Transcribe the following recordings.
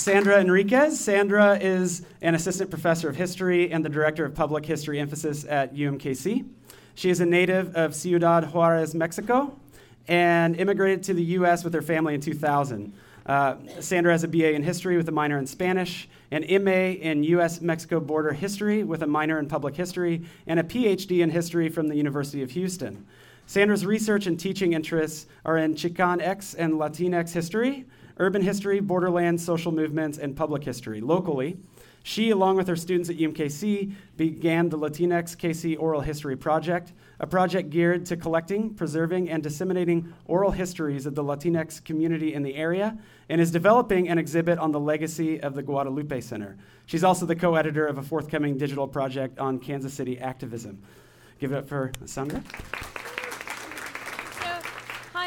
Sandra Enriquez. Sandra is an assistant professor of history and the director of public history emphasis at UMKC. She is a native of Ciudad Juarez, Mexico, and immigrated to the U.S. with her family in 2000. Uh, Sandra has a BA in history with a minor in Spanish, an MA in U.S. Mexico border history with a minor in public history, and a PhD in history from the University of Houston. Sandra's research and teaching interests are in Chicanx and Latinx history, urban history, borderlands, social movements, and public history. Locally, she, along with her students at UMKC, began the Latinx KC Oral History Project, a project geared to collecting, preserving, and disseminating oral histories of the Latinx community in the area, and is developing an exhibit on the legacy of the Guadalupe Center. She's also the co editor of a forthcoming digital project on Kansas City activism. Give it up for Sandra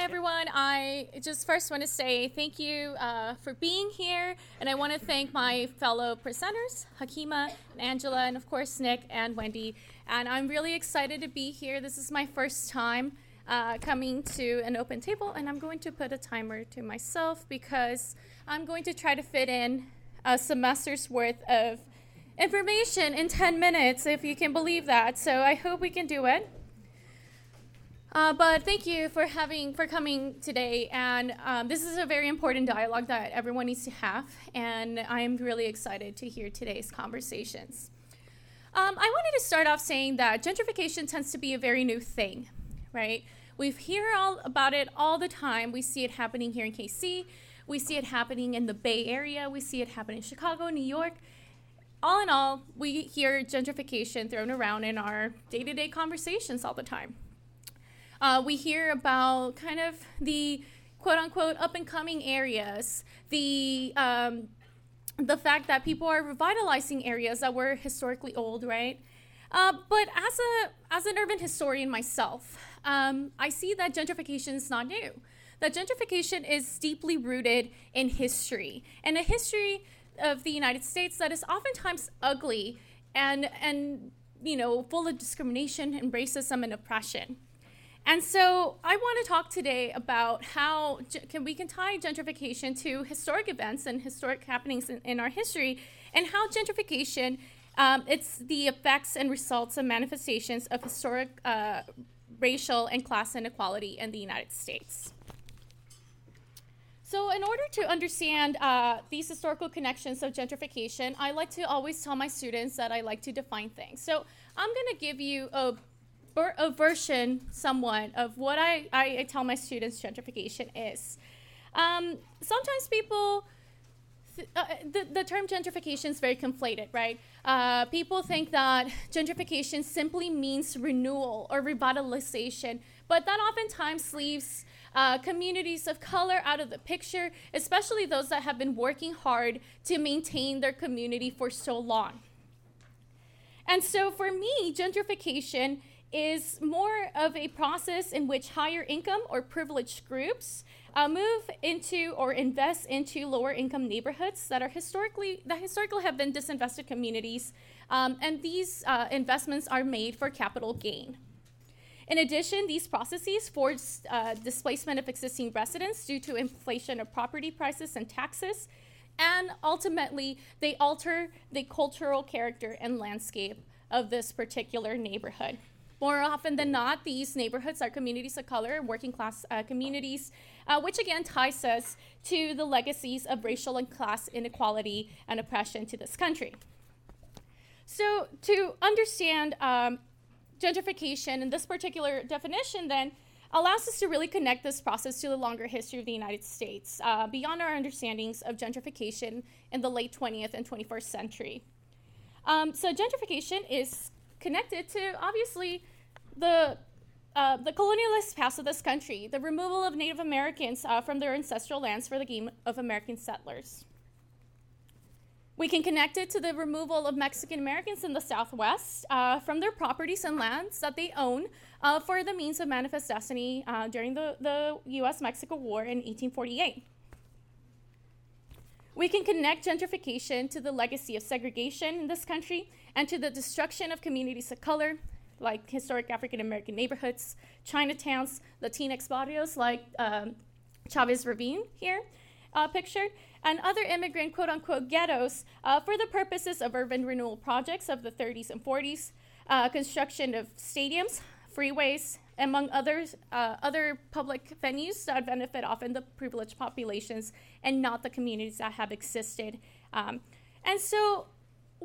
everyone. I just first want to say thank you uh, for being here, and I want to thank my fellow presenters, Hakima, and Angela, and of course Nick and Wendy. And I'm really excited to be here. This is my first time uh, coming to an open table, and I'm going to put a timer to myself because I'm going to try to fit in a semester's worth of information in 10 minutes, if you can believe that. So I hope we can do it. Uh, but thank you for having for coming today. And um, this is a very important dialogue that everyone needs to have. And I'm really excited to hear today's conversations. Um, I wanted to start off saying that gentrification tends to be a very new thing, right? We hear all about it all the time. We see it happening here in KC. We see it happening in the Bay Area. We see it happen in Chicago, New York. All in all, we hear gentrification thrown around in our day to day conversations all the time. Uh, we hear about kind of the quote unquote up and coming areas, the um, the fact that people are revitalizing areas that were historically old, right? Uh, but as a as an urban historian myself, um, I see that gentrification is not new. That gentrification is deeply rooted in history and a history of the United States that is oftentimes ugly and and you know full of discrimination and racism and oppression. And so I want to talk today about how can we can tie gentrification to historic events and historic happenings in, in our history, and how gentrification um, it's the effects and results and manifestations of historic uh, racial and class inequality in the United States. So, in order to understand uh, these historical connections of gentrification, I like to always tell my students that I like to define things. So, I'm going to give you a a version somewhat of what I, I, I tell my students gentrification is. Um, sometimes people, th- uh, the, the term gentrification is very conflated, right? Uh, people think that gentrification simply means renewal or revitalization, but that oftentimes leaves uh, communities of color out of the picture, especially those that have been working hard to maintain their community for so long. And so for me, gentrification is more of a process in which higher income or privileged groups uh, move into or invest into lower income neighborhoods that are historically that historically have been disinvested communities, um, and these uh, investments are made for capital gain. In addition, these processes force uh, displacement of existing residents due to inflation of property prices and taxes, and ultimately they alter the cultural character and landscape of this particular neighborhood. More often than not, these neighborhoods are communities of color, working class uh, communities, uh, which again ties us to the legacies of racial and class inequality and oppression to this country. So, to understand um, gentrification in this particular definition, then, allows us to really connect this process to the longer history of the United States, uh, beyond our understandings of gentrification in the late 20th and 21st century. Um, so, gentrification is connected to obviously the uh, the colonialist past of this country, the removal of Native Americans uh, from their ancestral lands for the gain of American settlers. We can connect it to the removal of Mexican Americans in the Southwest uh, from their properties and lands that they own uh, for the means of manifest destiny uh, during the, the US Mexico War in 1848. We can connect gentrification to the legacy of segregation in this country and to the destruction of communities of color, like historic African American neighborhoods, Chinatowns, Latinx barrios like um, Chavez Ravine here, uh, pictured, and other immigrant quote unquote ghettos uh, for the purposes of urban renewal projects of the 30s and 40s, uh, construction of stadiums, freeways, among others, uh, other public venues that benefit often the privileged populations and not the communities that have existed. Um, and so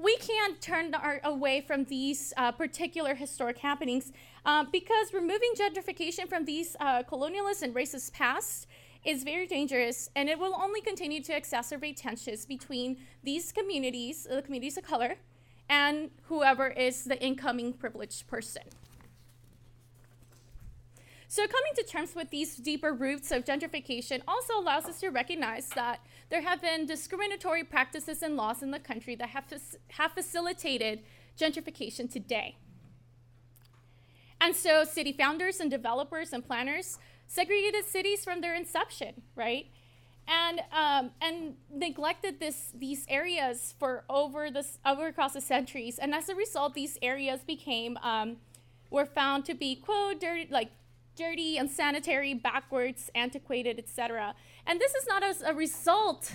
we can't turn our, away from these uh, particular historic happenings uh, because removing gentrification from these uh, colonialist and racist past is very dangerous and it will only continue to exacerbate tensions between these communities, the communities of color, and whoever is the incoming privileged person. So, coming to terms with these deeper roots of gentrification also allows us to recognize that there have been discriminatory practices and laws in the country that have, have facilitated gentrification today. And so, city founders and developers and planners segregated cities from their inception, right? And, um, and neglected this, these areas for over, this, over across the centuries. And as a result, these areas became, um, were found to be, quote, dirty, like dirty, unsanitary, backwards, antiquated, etc. And this is not as a result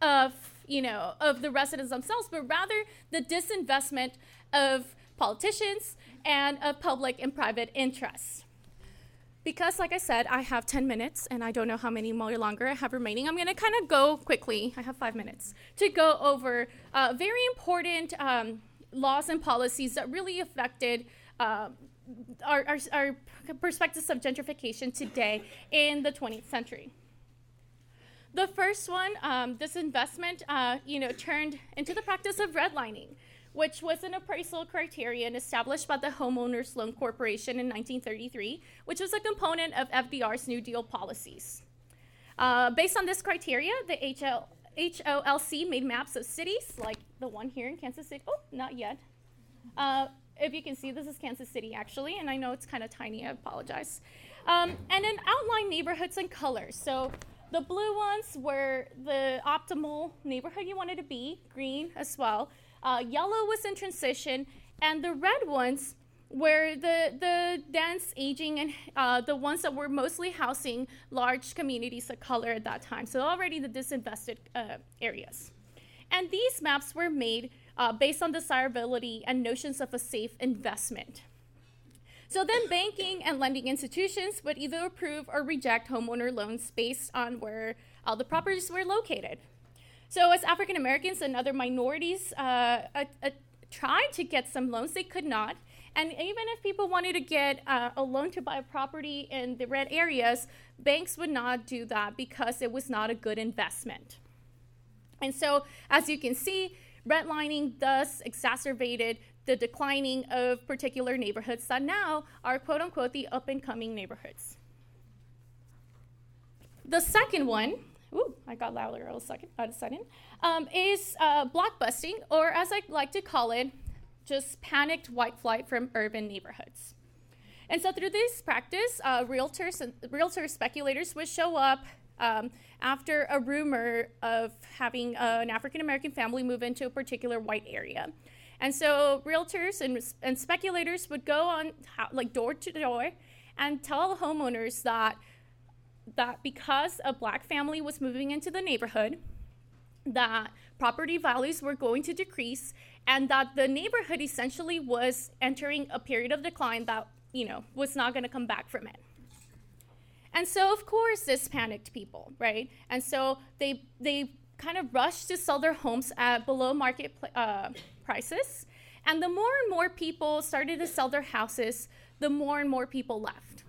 of you know of the residents themselves, but rather the disinvestment of politicians and of public and private interests. Because, like I said, I have 10 minutes and I don't know how many more longer I have remaining. I'm going to kind of go quickly, I have five minutes, to go over uh, very important um, laws and policies that really affected uh, our, our, our perspectives of gentrification today in the 20th century. The first one, um, this investment, uh, you know, turned into the practice of redlining, which was an appraisal criterion established by the Homeowners Loan Corporation in 1933, which was a component of FDR's New Deal policies. Uh, based on this criteria, the HL, HOLC made maps of cities like the one here in Kansas City. Oh, not yet. Uh, if you can see, this is Kansas City actually, and I know it's kind of tiny, I apologize. Um, and then outline neighborhoods in colors. So the blue ones were the optimal neighborhood you wanted to be, green as well. Uh, yellow was in transition, and the red ones were the, the dense aging and uh, the ones that were mostly housing large communities of color at that time. So already the disinvested uh, areas. And these maps were made uh, based on desirability and notions of a safe investment. So then, banking and lending institutions would either approve or reject homeowner loans based on where all the properties were located. So, as African Americans and other minorities uh, uh, uh, tried to get some loans, they could not. And even if people wanted to get uh, a loan to buy a property in the red areas, banks would not do that because it was not a good investment. And so, as you can see, redlining thus exacerbated the declining of particular neighborhoods that now are quote unquote the up and coming neighborhoods. The second one, ooh, I got louder all, second, all of a sudden, um, is uh, blockbusting, or as I like to call it, just panicked white flight from urban neighborhoods. And so through this practice, uh, realtors and realtor speculators would show up um, after a rumor of having uh, an African American family move into a particular white area. And so realtors and, and speculators would go on like door to door and tell homeowners that that because a black family was moving into the neighborhood, that property values were going to decrease and that the neighborhood essentially was entering a period of decline that, you know, was not going to come back from it. And so, of course, this panicked people, right? And so they they kind of rushed to sell their homes at below market uh, prices. And the more and more people started to sell their houses, the more and more people left.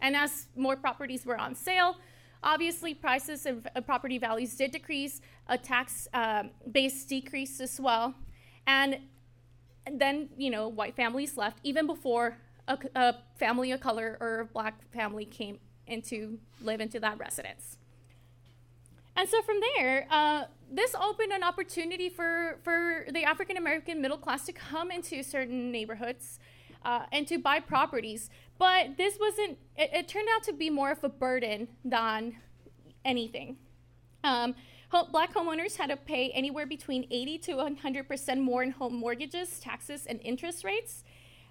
And as more properties were on sale, obviously prices of uh, property values did decrease, a tax uh, base decreased as well. And then, you know, white families left even before a, a family of color or a black family came into live into that residence. And so from there, uh, this opened an opportunity for, for the African American middle class to come into certain neighborhoods uh, and to buy properties. But this wasn't, it, it, turned out to be more of a burden than anything. Um, black homeowners had to pay anywhere between 80 to 100% more in home mortgages, taxes, and interest rates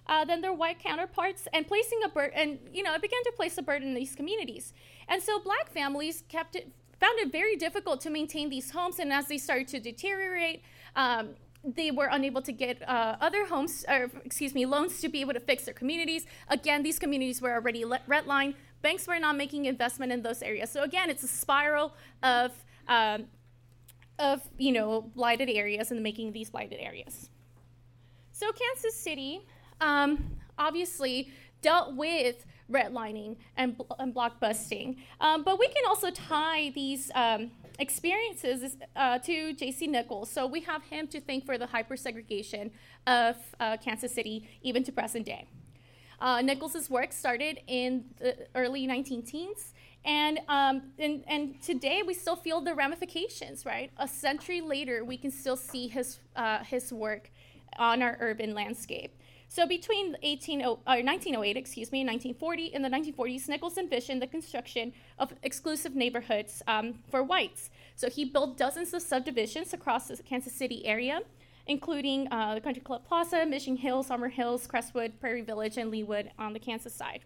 uh, than their white counterparts, and placing a burden, and you know, it began to place a burden in these communities. And so, black families kept it found it very difficult to maintain these homes, and as they started to deteriorate, um, they were unable to get uh, other homes, or excuse me, loans to be able to fix their communities. Again, these communities were already redlined. Banks were not making investment in those areas. So again, it's a spiral of um, of you know blighted areas and making these blighted areas. So Kansas City, um, obviously dealt with redlining and, and blockbusting, um, but we can also tie these um, experiences uh, to J.C. Nichols. So we have him to thank for the hypersegregation of uh, Kansas City, even to present day. Uh, Nichols's work started in the early 19 teens, and, um, and, and today we still feel the ramifications, right? A century later, we can still see his, uh, his work on our urban landscape. So between 18, or 1908, excuse me, and 1940, in the 1940s, Nicholson envisioned the construction of exclusive neighborhoods um, for whites. So he built dozens of subdivisions across the Kansas City area, including uh, the Country Club Plaza, Mission Hill, Summer Hills, Crestwood, Prairie Village, and Leawood on the Kansas side.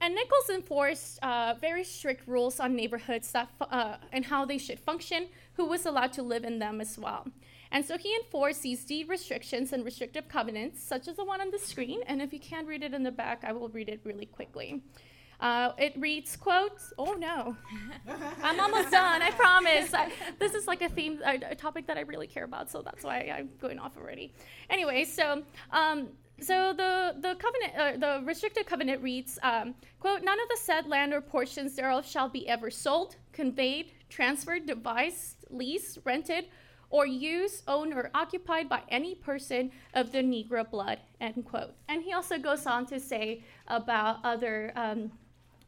And Nichols enforced uh, very strict rules on neighborhoods that, uh, and how they should function, who was allowed to live in them as well. And so he enforced these deed restrictions and restrictive covenants, such as the one on the screen. And if you can't read it in the back, I will read it really quickly. Uh, it reads, quotes, oh no, I'm almost done, I promise. I, this is like a theme, a, a, topic that I really care about, so that's why I'm going off already. Anyway, so um, so the, the covenant, uh, the restricted covenant reads, um, quote, none of the said land or portions thereof shall be ever sold, conveyed, transferred, devised, leased, rented, or used, owned, or occupied by any person of the Negro blood, end quote. And he also goes on to say about other, um,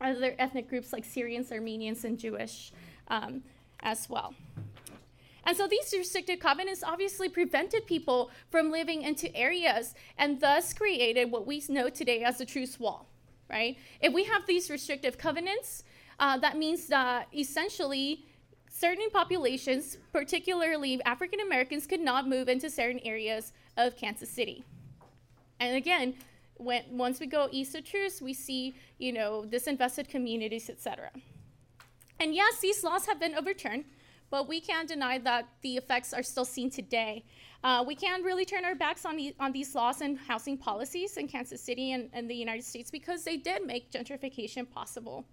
other ethnic groups like Syrians, Armenians, and Jewish um, as well. And so these restricted covenants obviously prevented people from living into areas and thus created what we know today as the Troost wall, right? If we have these restrictive covenants, uh, that means that essentially certain populations, particularly African Americans, could not move into certain areas of Kansas City. And again, when, once we go east of Troost, we see, you know, disinvested communities, etc. And yes, these laws have been overturned, but we can't deny that the effects are still seen today. Uh, we can't really turn our backs on, the, on these laws and housing policies in Kansas City and, and the United States because they did make gentrification possible.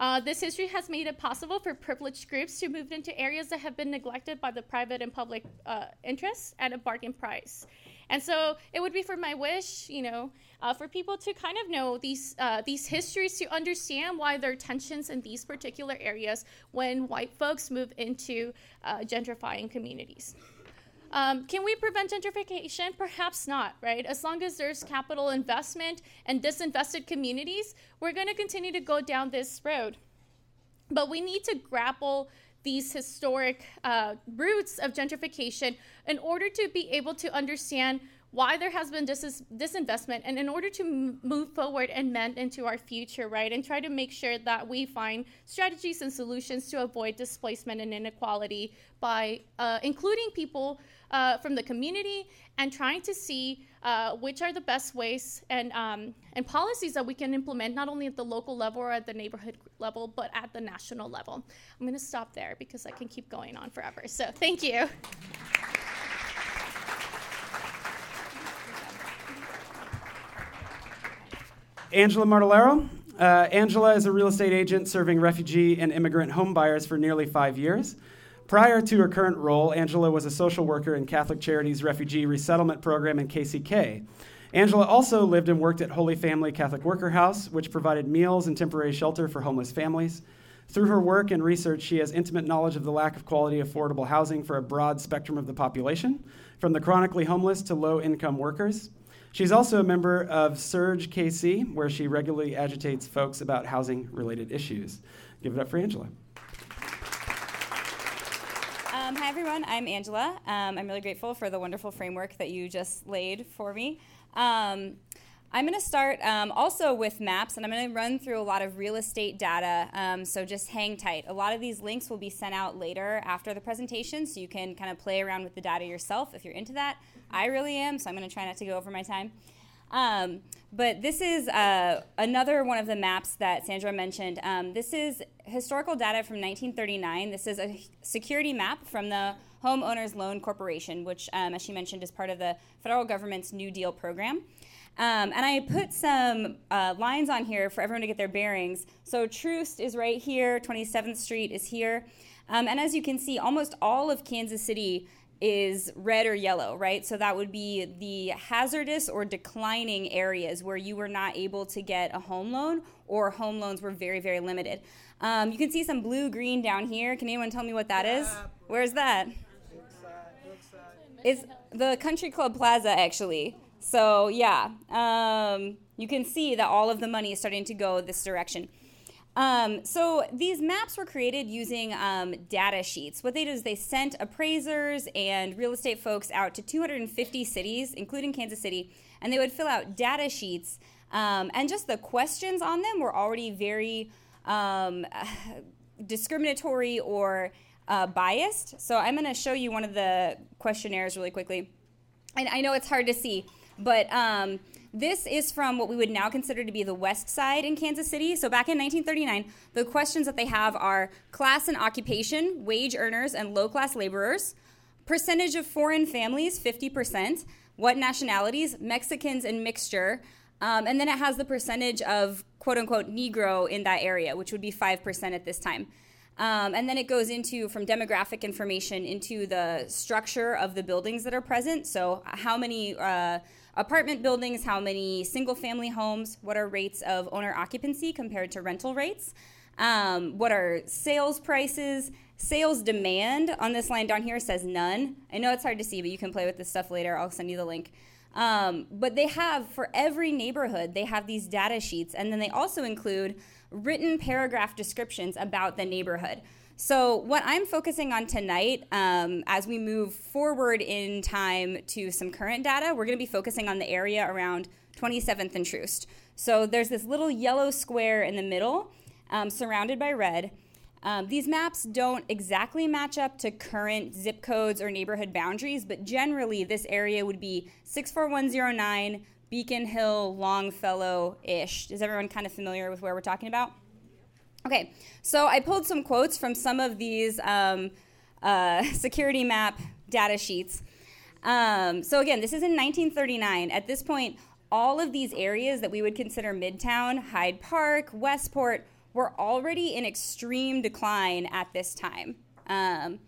Uh, this history has made it possible for privileged groups to move into areas that have been neglected by the private and public uh, interests at a bargain price. And so it would be for my wish, you know, uh, for people to kind of know these uh, these histories to understand why there are tensions in these particular areas when white folks move into uh, gentrifying communities. Um, can we prevent gentrification? Perhaps not, right? As long as there's capital investment and disinvested communities, we're going to continue to go down this road. But we need to grapple these historic uh, roots of gentrification in order to be able to understand why there has been dis- disinvestment and in order to m- move forward and mend into our future right and try to make sure that we find strategies and solutions to avoid displacement and inequality by uh, including people uh, from the community and trying to see uh, which are the best ways and, um, and policies that we can implement not only at the local level or at the neighborhood level, but at the national level. I'm going to stop there because I can keep going on forever. So thank you. Angela Martellaro. Uh, Angela is a real estate agent serving refugee and immigrant home buyers for nearly five years. Prior to her current role, Angela was a social worker in Catholic Charities Refugee Resettlement Program in KCK. Angela also lived and worked at Holy Family Catholic Worker House, which provided meals and temporary shelter for homeless families. Through her work and research, she has intimate knowledge of the lack of quality affordable housing for a broad spectrum of the population, from the chronically homeless to low income workers. She's also a member of SURJ KC, where she regularly agitates folks about housing related issues. Give it up for Angela. Um, hi, everyone. I'm Angela. Um, I'm really grateful for the wonderful framework that you just laid for me. Um, I'm going to start um, also with maps, and I'm going to run through a lot of real estate data, um, so just hang tight. A lot of these links will be sent out later after the presentation, so you can kind of play around with the data yourself if you're into that. I really am, so I'm going to try not to go over my time. Um, but this is uh, another one of the maps that Sandra mentioned. Um, this is historical data from 1939. This is a security map from the Homeowners Loan Corporation, which, um, as she mentioned, is part of the federal government's New Deal program. Um, and I put some uh, lines on here for everyone to get their bearings. So Troost is right here, 27th Street is here. Um, and as you can see, almost all of Kansas City is red or yellow, right? So that would be the hazardous or declining areas where you were not able to get a home loan or home loans were very, very limited. Um, you can see some blue green down here. Can anyone tell me what that is? Where's that? It's the Country Club Plaza, actually. So, yeah, um, you can see that all of the money is starting to go this direction. Um, so these maps were created using um, data sheets. What they did is they sent appraisers and real estate folks out to 250 cities, including Kansas City, and they would fill out data sheets. Um, and just the questions on them were already very um, discriminatory or uh, biased. So I'm going to show you one of the questionnaires really quickly. And I know it's hard to see, but um, this is from what we would now consider to be the west side in Kansas City. So back in 1939, the questions that they have are class and occupation, wage earners and low class laborers, percentage of foreign families, 50%, what nationalities, Mexicans and mixture, um, and then it has the percentage of quote unquote Negro in that area, which would be 5% at this time. Um, and then it goes into from demographic information into the structure of the buildings that are present. So, how many uh, apartment buildings, how many single family homes, what are rates of owner occupancy compared to rental rates, um, what are sales prices, sales demand. On this line down here says none. I know it's hard to see, but you can play with this stuff later. I'll send you the link. Um, but they have, for every neighborhood, they have these data sheets, and then they also include written paragraph descriptions about the neighborhood. So, what I'm focusing on tonight, um, as we move forward in time to some current data, we're going to be focusing on the area around 27th and Troost. So, there's this little yellow square in the middle, um, surrounded by red. Um, these maps don't exactly match up to current zip codes or neighborhood boundaries, but generally, this area would be 64109, Beacon Hill, Longfellow ish. Is everyone kind of familiar with where we're talking about? Okay, so I pulled some quotes from some of these um, uh, security map data sheets. Um, so again, this is in 1939. At this point, all of these areas that we would consider Midtown, Hyde Park, Westport, were already in extreme decline at this time. Um,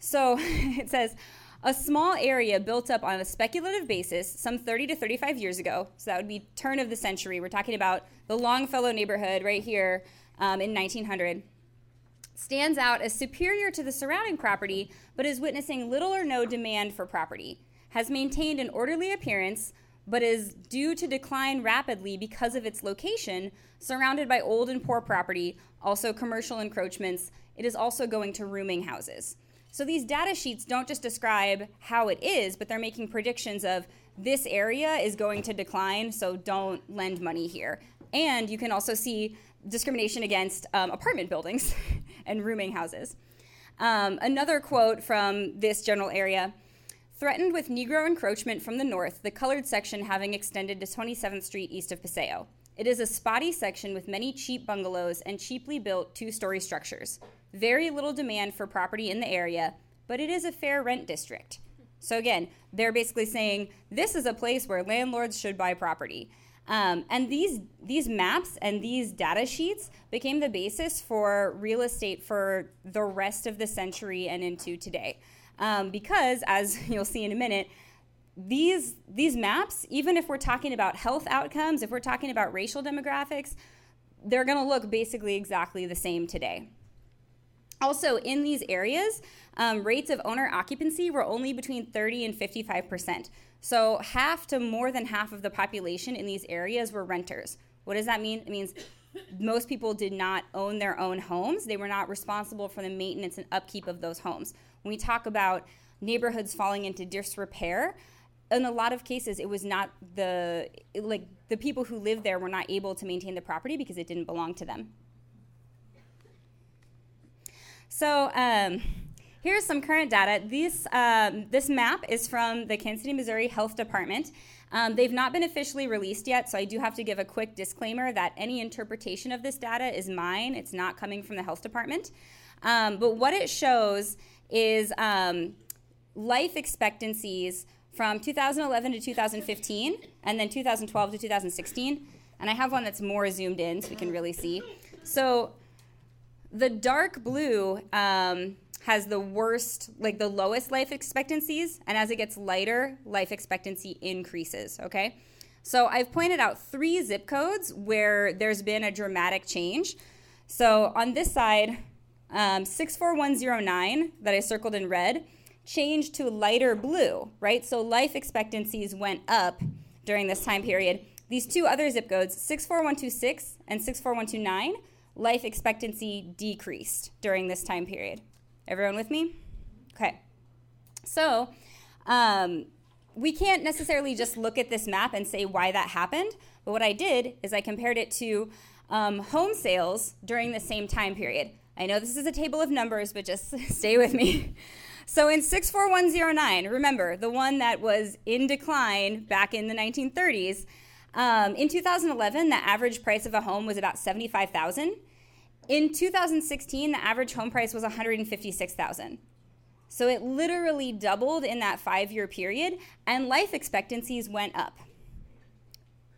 so it says, a small area built up on a speculative basis some 30 to 35 years ago, so that would be turn of the century. We're talking about the Longfellow neighborhood right here um, in 1900. Stands out as superior to the surrounding property, but is witnessing little or no demand for property. Has maintained an orderly appearance, but is due to decline rapidly because of its location, surrounded by old and poor property, also commercial encroachments. It is also going to rooming houses. So these data sheets don't just describe how it is, but they're making predictions of this area is going to decline, so don't lend money here. And you can also see discrimination against um, apartment buildings and rooming houses. Um, another quote from this general area threatened with Negro encroachment from the north, the colored section having extended to 27th Street east of Paseo. It is a spotty section with many cheap bungalows and cheaply built two story structures. Very little demand for property in the area, but it is a fair rent district. So, again, they're basically saying this is a place where landlords should buy property. Um, and these these maps and these data sheets became the basis for real estate for the rest of the century and into today. Um, because, as you'll see in a minute, these these maps, even if we're talking about health outcomes, if we're talking about racial demographics, they're going to look basically exactly the same today. Also, in these areas, um, rates of owner occupancy were only between 30 and 55 percent. So, half to more than half of the population in these areas were renters. What does that mean? It means most people did not own their own homes. They were not responsible for the maintenance and upkeep of those homes. When we talk about neighborhoods falling into disrepair, in a lot of cases it was not the like the people who lived there were not able to maintain the property because it didn't belong to them. So um, here's some current data. This, um, this map is from the Kansas City, Missouri Health Department. Um, they've not been officially released yet, so I do have to give a quick disclaimer that any interpretation of this data is mine. It's not coming from the health department. Um, but what it shows is um, life expectancies from 2011 to 2015, and then 2012 to 2016. And I have one that's more zoomed in so we can really see. So the dark blue um, has the worst, like the lowest life expectancies, and as it gets lighter, life expectancy increases, okay? So I've pointed out three zip codes where there's been a dramatic change. So on this side, um, 64109 that I circled in red changed to lighter blue, right? So life expectancies went up during this time period. These two other zip codes, 64126 and 64129, life expectancy decreased during this time period. Everyone with me? Okay. So, um, we can't necessarily just look at this map and say why that happened, but what I did is I compared it to um, home sales during the same time period. I know this is a table of numbers, but just stay with me. So in 64109, remember the one that was in decline back in the 1930s, um, in 2011, the average price of a home was about 75,000. In 2016, the average home price was 156,000. So it literally doubled in that 5-year period and life expectancies went up.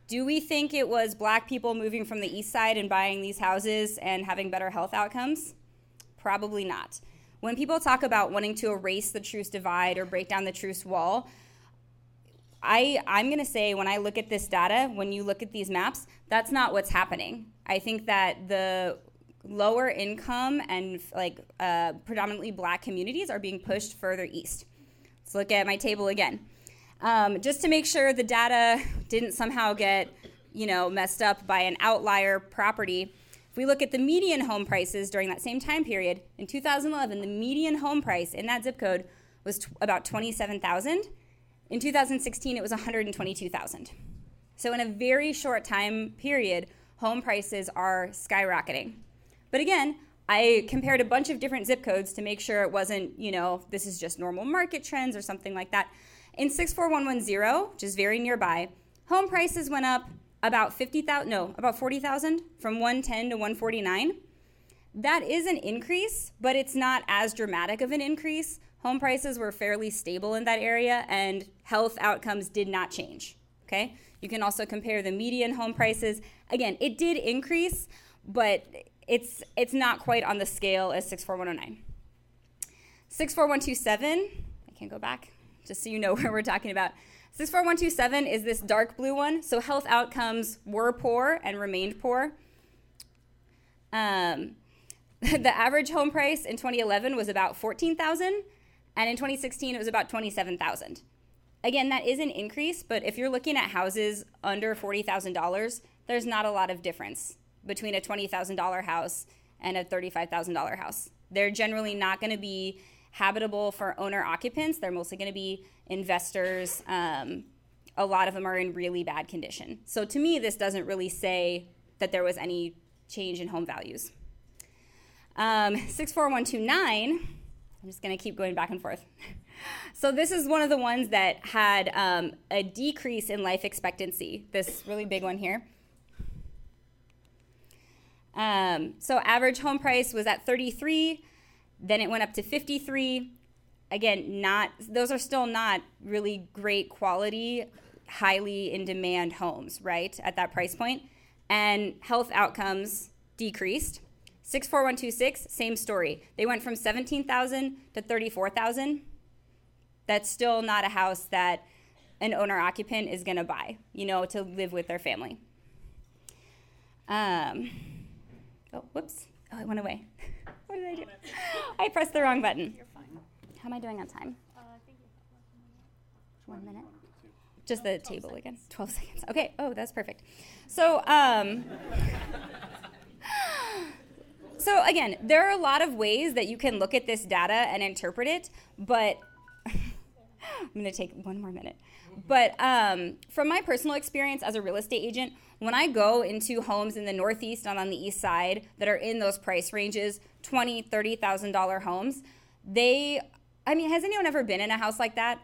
Do we think it was black people moving from the east side and buying these houses and having better health outcomes? Probably not. When people talk about wanting to erase the Troost divide or break down the Troost wall, I, I'm going to say when I look at this data, when you look at these maps, that's not what's happening. I think that the lower income and like uh, predominantly black communities are being pushed further east. Let's look at my table again. Um, just to make sure the data didn't somehow get you know messed up by an outlier property. If we look at the median home prices during that same time period, in 2011, the median home price in that zip code was t- about 27,000. In 2016, it was 122,000. So in a very short time period, home prices are skyrocketing. But again, I compared a bunch of different zip codes to make sure it wasn't, you know, this is just normal market trends or something like that. In 64110, which is very nearby, home prices went up about 50,000, no, about 40,000 from 110 to 149. That is an increase, but it's not as dramatic of an increase. Home prices were fairly stable in that area and health outcomes did not change. Okay? You can also compare the median home prices. Again, it did increase, but it's it's not quite on the scale as 64109. 64127, I can't go back, just so you know where we're talking about. 64127 is this dark blue one. So health outcomes were poor and remained poor. Um, the average home price in 2011 was about 14,000 and in 2016 it was about 27,000. Again, that is an increase, but if you're looking at houses under $40,000, there's not a lot of difference between a $20,000 house and a $35,000 house. They're generally not going to be habitable for owner occupants. They're mostly going to be investors. Um, a lot of them are in really bad condition. So to me, this doesn't really say that there was any change in home values. Um, 64129, I'm just going to keep going back and forth. so this is one of the ones that had um, a decrease in life expectancy, this really big one here. Um, so average home price was at 33, then it went up to 53. Again, not those are still not really great quality, highly in demand homes, right? At that price point. And health outcomes decreased. 64126, same story. They went from 17,000 to 34,000. That's still not a house that an owner occupant is going to buy, you know, to live with their family. Um, Oh, whoops. Oh, it went away. what did I do? I pressed the wrong button. You're fine. How am I doing on time? Uh, I think One minute. Just the table again. 12 seconds. Okay. Oh, that's perfect. So, um, so again, there are a lot of ways that you can look at this data and interpret it, but I'm going to take one more minute. But um, from my personal experience as a real estate agent, when I go into homes in the Northeast and on the East Side that are in those price ranges, twenty, thirty thousand dollar homes, they, I mean, has anyone ever been in a house like that?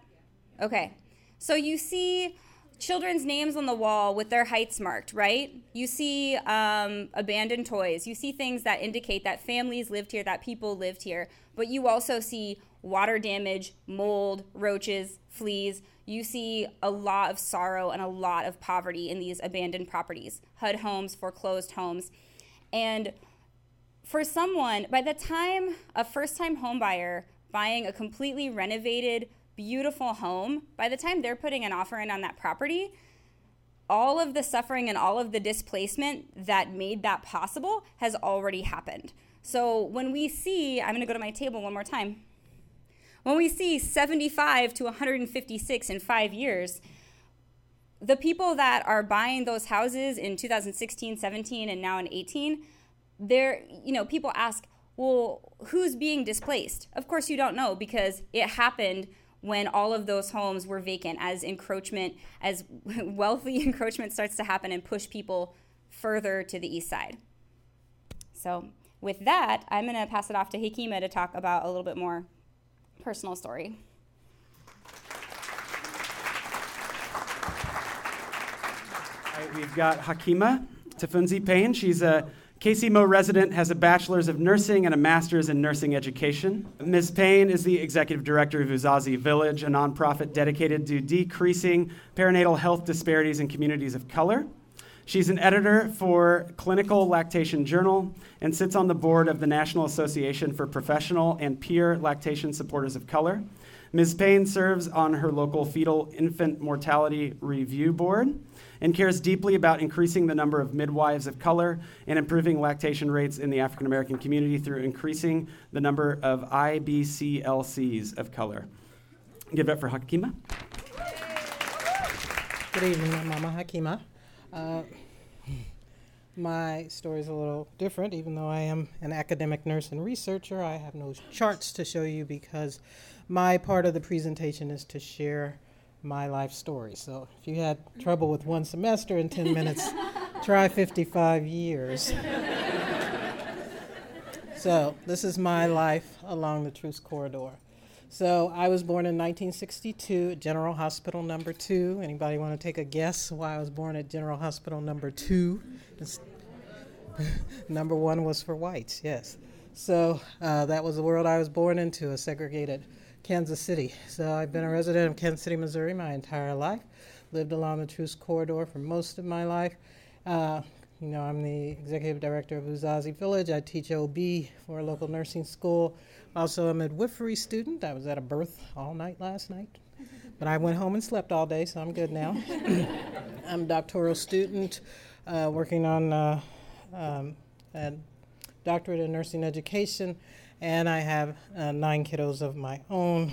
Okay. So you see children's names on the wall with their heights marked, right? You see um, abandoned toys. You see things that indicate that families lived here, that people lived here. But you also see water damage, mold, roaches, fleas. You see a lot of sorrow and a lot of poverty in these abandoned properties, HUD homes, foreclosed homes. And for someone, by the time a first time home buyer buying a completely renovated, beautiful home, by the time they're putting an offer in on that property, all of the suffering and all of the displacement that made that possible has already happened. So when we see, I'm going to go to my table one more time. When we see 75 to 156 in five years, the people that are buying those houses in 2016, 17, and now in 18, they're, you know, people ask, well, who's being displaced? Of course, you don't know because it happened when all of those homes were vacant as encroachment, as wealthy encroachment starts to happen and push people further to the east side. So, with that, I'm going to pass it off to Hakima to talk about a little bit more personal story. we've got Hakima Tafunzi Payne. She's a KC resident, has a bachelor's of nursing and a master's in nursing education. Ms. Payne is the executive director of Uzazi Village, a nonprofit dedicated to decreasing perinatal health disparities in communities of color. She's an editor for Clinical Lactation Journal and sits on the board of the National Association for Professional and Peer Lactation Supporters of Color. Ms. Payne serves on her local fetal infant mortality review board and cares deeply about increasing the number of midwives of color and improving lactation rates in the African American community through increasing the number of IBCLCs of color. Give it up for Hakima. Good evening, Mama Hakima. Uh, my story is a little different, even though I am an academic nurse and researcher. I have no charts to show you because my part of the presentation is to share my life story. So if you had trouble with one semester in 10 minutes, try 55 years. so this is my life along the Troost Corridor. So I was born in 1962 at General Hospital Number Two. Anybody want to take a guess why I was born at General Hospital Number Two? number one was for whites. Yes. So uh, that was the world I was born into, a segregated Kansas City. So I've been a resident of Kansas City, Missouri my entire life. Lived along the Troost Corridor for most of my life. Uh, you know, I'm the executive director of Uzazi Village. I teach OB for a local nursing school. Also, a midwifery student. I was at a birth all night last night, but I went home and slept all day, so I'm good now. I'm a doctoral student uh, working on uh, um, a doctorate in nursing education and I have uh, nine kiddos of my own.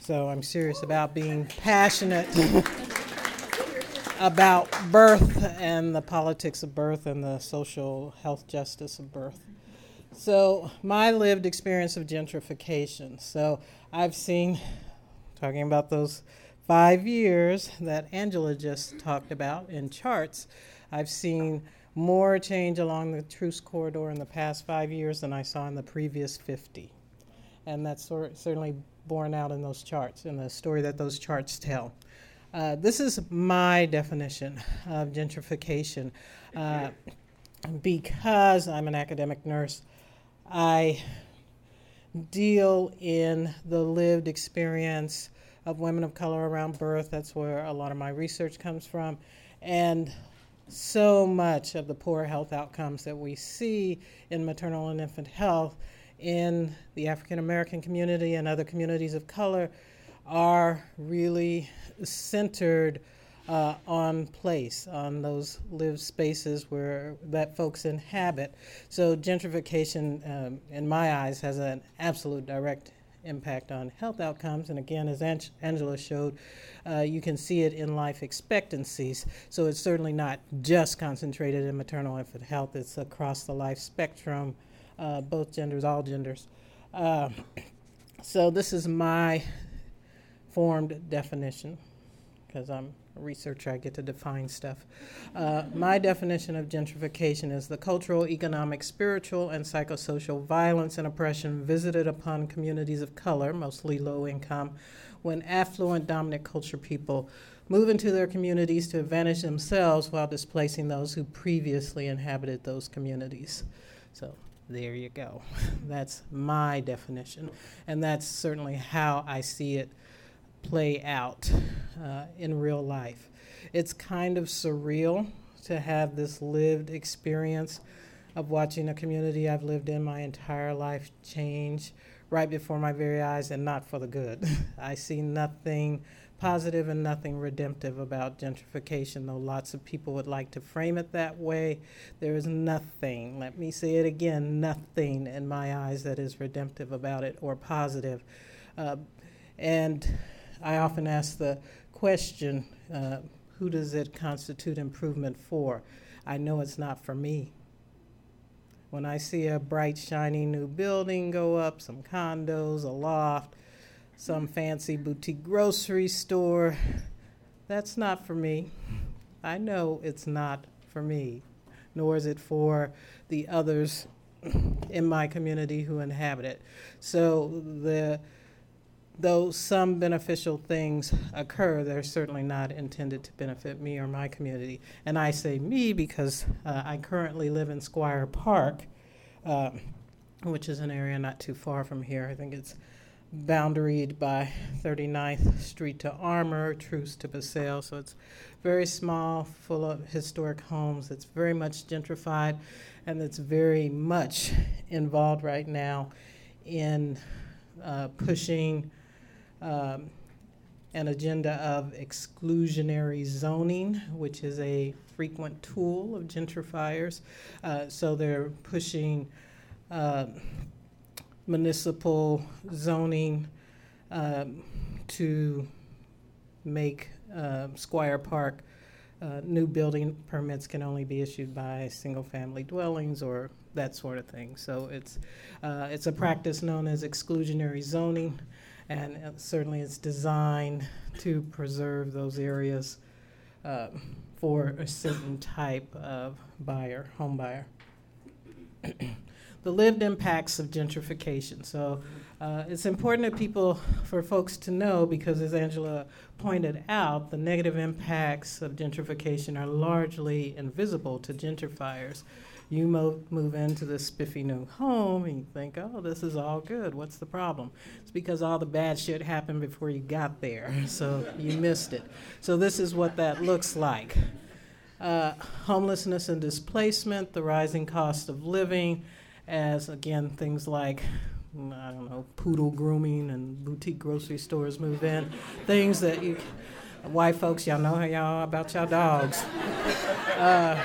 So I'm serious about being passionate about birth and the politics of birth and the social health justice of birth. So, my lived experience of gentrification. So, I've seen, talking about those five years that Angela just talked about in charts, I've seen more change along the Troost Corridor in the past five years than I saw in the previous 50. And that's sort certainly borne out in those charts, in the story that those charts tell. Uh, this is my definition of gentrification. Uh, because I'm an academic nurse, I deal in the lived experience of women of color around birth. That's where a lot of my research comes from. And so much of the poor health outcomes that we see in maternal and infant health in the African American community and other communities of color are really centered uh, on place, on those lived spaces where that folks inhabit. So gentrification, um, in my eyes, has an absolute direct impact on health outcomes. And again, as Angela showed, uh, you can see it in life expectancies. So it's certainly not just concentrated in maternal infant health, it's across the life spectrum, uh, both genders, all genders. Uh, so this is my formed definition because I'm researcher, I get to define stuff. Uh, my definition of gentrification is the cultural, economic, spiritual, and psychosocial violence and oppression visited upon communities of color, mostly low income, when affluent dominant culture people move into their communities to advantage themselves while displacing those who previously inhabited those communities. So there you go. That's my definition. And that's certainly how I see it play out uh, in real life. It's kind of surreal to have this lived experience of watching a community I've lived in my entire life change right before my very eyes and not for the good. I see nothing positive and nothing redemptive about gentrification, though lots of people would like to frame it that way. There is nothing, let me say it again, nothing in my eyes that is redemptive about it or positive. Uh, and I often ask the question uh, who does it constitute improvement for? I know it's not for me. When I see a bright, shiny new building go up, some condos, a loft, some fancy boutique grocery store, that's not for me. I know it's not for me, nor is it for the others in my community who inhabit it. So the though some beneficial things occur, they're certainly not intended to benefit me or my community. And I say me because uh, I currently live in Squire Park, uh, which is an area not too far from here. I think it's boundaried by 39th Street to Armour, Troost to Paseo. So it's very small, full of historic homes. It's very much gentrified, and it's very much involved right now in uh, pushing um, an agenda of exclusionary zoning, which is a frequent tool of gentrifiers. Uh, so they're pushing uh, municipal zoning um, to make uh, Squire Park uh, new building permits can only be issued by single family dwellings or that sort of thing. So it's, uh, it's a practice known as exclusionary zoning and certainly it's designed to preserve those areas uh, for a certain type of buyer, home buyer. the lived impacts of gentrification. So uh, it's important that people, for folks to know, because as Angela pointed out, the negative impacts of gentrification are largely invisible to gentrifiers you move, move into this spiffy new home and you think, oh, this is all good. What's the problem? It's because all the bad shit happened before you got there, so you missed it. So, this is what that looks like uh, homelessness and displacement, the rising cost of living, as again, things like I don't know, poodle grooming and boutique grocery stores move in. Things that you, white folks, y'all know how y'all about y'all dogs. Uh,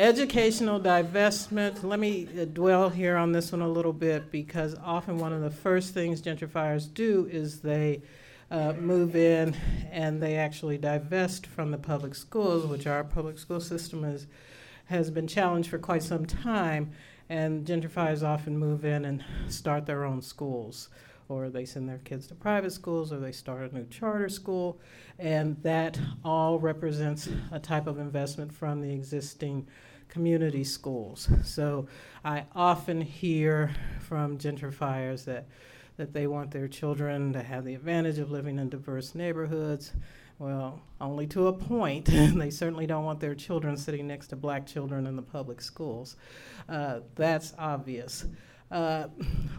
Educational divestment. Let me uh, dwell here on this one a little bit because often one of the first things gentrifiers do is they uh, move in and they actually divest from the public schools, which our public school system is, has been challenged for quite some time. And gentrifiers often move in and start their own schools, or they send their kids to private schools, or they start a new charter school. And that all represents a type of investment from the existing community schools. So I often hear from gentrifiers that, that they want their children to have the advantage of living in diverse neighborhoods. Well, only to a point. they certainly don't want their children sitting next to black children in the public schools. Uh, that's obvious. Uh,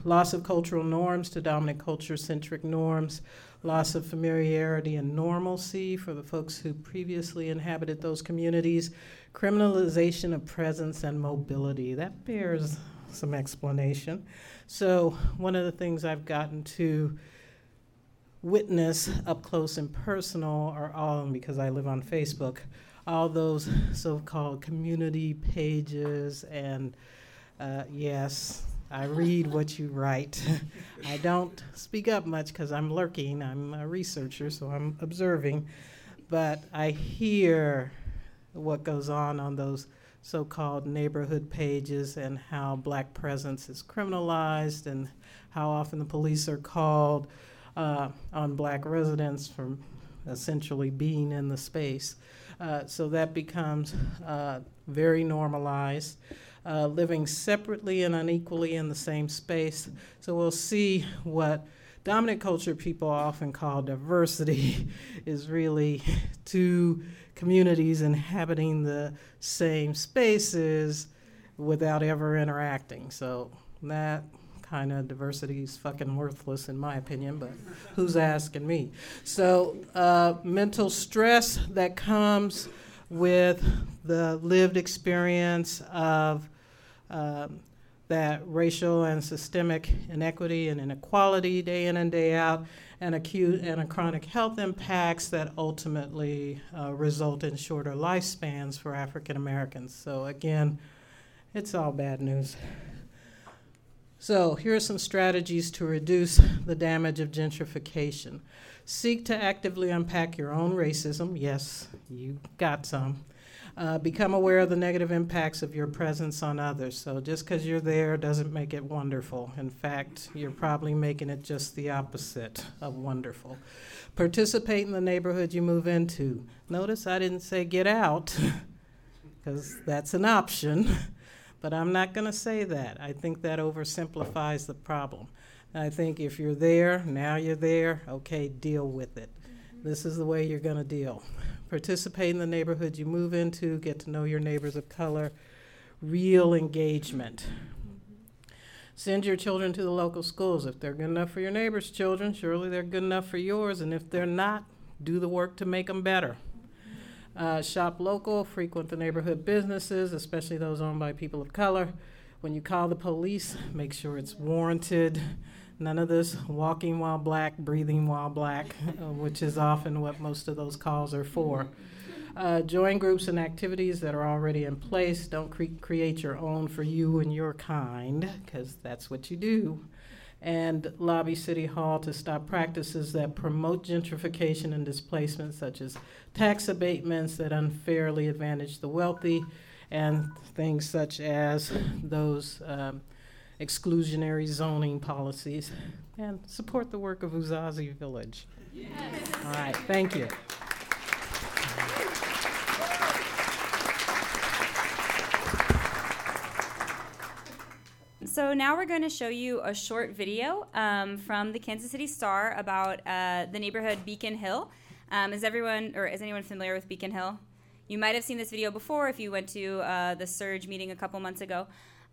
loss of cultural norms to dominant culture centric norms, loss of familiarity and normalcy for the folks who previously inhabited those communities, criminalization of presence and mobility. That bears some explanation. So, one of the things I've gotten to witness up close and personal are all because I live on Facebook, all those so called community pages and uh, yes, I read what you write. I don't speak up much because I'm lurking. I'm a researcher, so I'm observing. But I hear what goes on on those so called neighborhood pages and how black presence is criminalized and how often the police are called uh, on black residents from essentially being in the space. Uh, so that becomes uh, very normalized. Uh, living separately and unequally in the same space. So we'll see what dominant culture people often call diversity is really two communities inhabiting the same spaces without ever interacting. So that kind of diversity is fucking worthless in my opinion, but who's asking me? So, uh, mental stress that comes with the lived experience of um, that racial and systemic inequity and inequality day in and day out, and acute and chronic health impacts that ultimately uh, result in shorter lifespans for African Americans. So, again, it's all bad news. So, here are some strategies to reduce the damage of gentrification. Seek to actively unpack your own racism. Yes, you got some. Uh, become aware of the negative impacts of your presence on others. So, just because you're there doesn't make it wonderful. In fact, you're probably making it just the opposite of wonderful. Participate in the neighborhood you move into. Notice I didn't say get out, because that's an option. But I'm not going to say that. I think that oversimplifies the problem. I think if you're there, now you're there, okay, deal with it. Mm-hmm. This is the way you're going to deal. Participate in the neighborhood you move into, get to know your neighbors of color, real engagement. Send your children to the local schools. If they're good enough for your neighbor's children, surely they're good enough for yours. And if they're not, do the work to make them better. Uh, shop local, frequent the neighborhood businesses, especially those owned by people of color. When you call the police, make sure it's warranted. None of this walking while black, breathing while black, uh, which is often what most of those calls are for. Uh, join groups and activities that are already in place. Don't cre- create your own for you and your kind, because that's what you do and lobby City Hall to stop practices that promote gentrification and displacement, such as tax abatements that unfairly advantage the wealthy, and things such as those um, exclusionary zoning policies, and support the work of Uzazi Village. Yes. All right, thank you. So now we're going to show you a short video um, from the Kansas City Star about uh, the neighborhood Beacon Hill. Um, is everyone or is anyone familiar with Beacon Hill? You might have seen this video before if you went to uh, the SURJ meeting a couple months ago.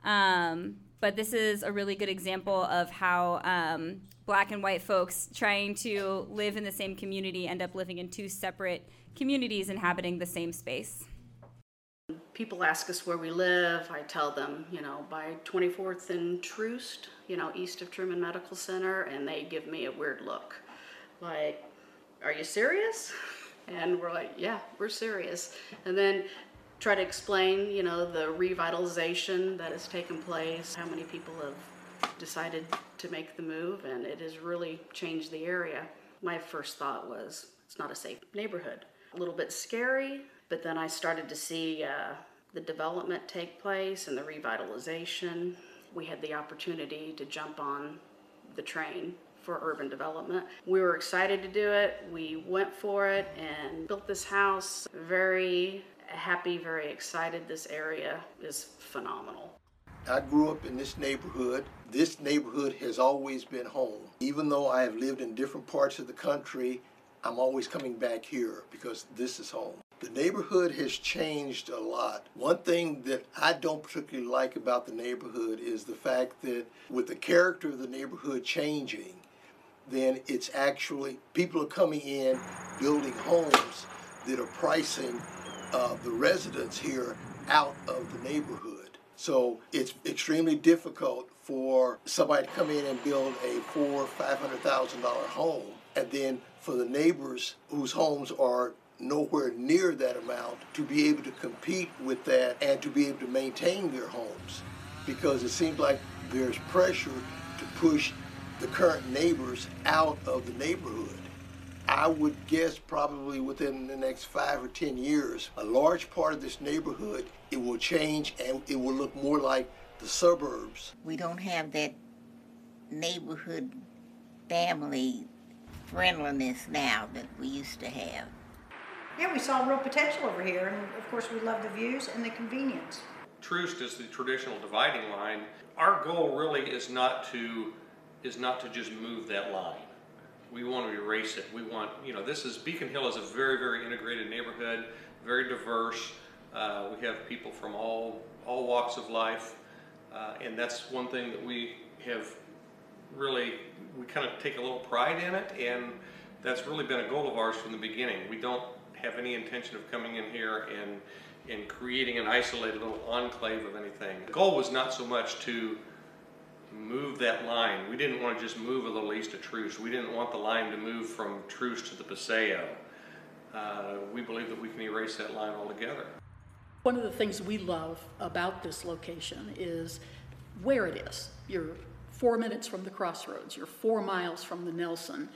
Um, but this is a really good example of how um, black and white folks trying to live in the same community end up living in two separate communities inhabiting the same space people ask us where we live, I tell them, you know, by 24th and Troost, you know, east of Truman Medical Center, and they give me a weird look. Like, are you serious? And we're like, yeah, we're serious. And then try to explain, you know, the revitalization that has taken place, how many people have decided to make the move, and it has really changed the area. My first thought was, it's not a safe neighborhood. A little bit scary, but then I started to see uh, the development take place and the revitalization. We had the opportunity to jump on the train for urban development. We were excited to do it. We went for it and built this house. Very happy, very excited. This area is phenomenal. I grew up in this neighborhood. This neighborhood has always been home. Even though I have lived in different parts of the country, I'm always coming back here because this is home. The neighborhood has changed a lot. One thing that I don't particularly like about the neighborhood is the fact that with the character of the neighborhood changing, then it's actually people are coming in building homes that are pricing uh, the residents here out of the neighborhood. So it's extremely difficult for somebody to come in and build a four, five hundred thousand dollar home, and then for the neighbors whose homes are nowhere near that amount to be able to compete with that and to be able to maintain their homes because it seems like there's pressure to push the current neighbors out of the neighborhood. I would guess probably within the next five or ten years, a large part of this neighborhood, it will change and it will look more like the suburbs. We don't have that neighborhood family friendliness now that we used to have. Yeah, we saw real potential over here, and of course, we love the views and the convenience. Troost is the traditional dividing line. Our goal really is not to is not to just move that line. We want to erase it. We want, you know, this is Beacon Hill is a very, very integrated neighborhood, very diverse. Uh, we have people from all all walks of life, uh, and that's one thing that we have really we kind of take a little pride in it, and that's really been a goal of ours from the beginning. We don't have any intention of coming in here and and creating an isolated little enclave of anything. The goal was not so much to move that line. We didn't want to just move a little east of Troost. We didn't want the line to move from Troost to the Paseo. Uh, we believe that we can erase that line altogether. One of the things we love about this location is where it is. You're four minutes from the crossroads, you're four miles from the Nelson,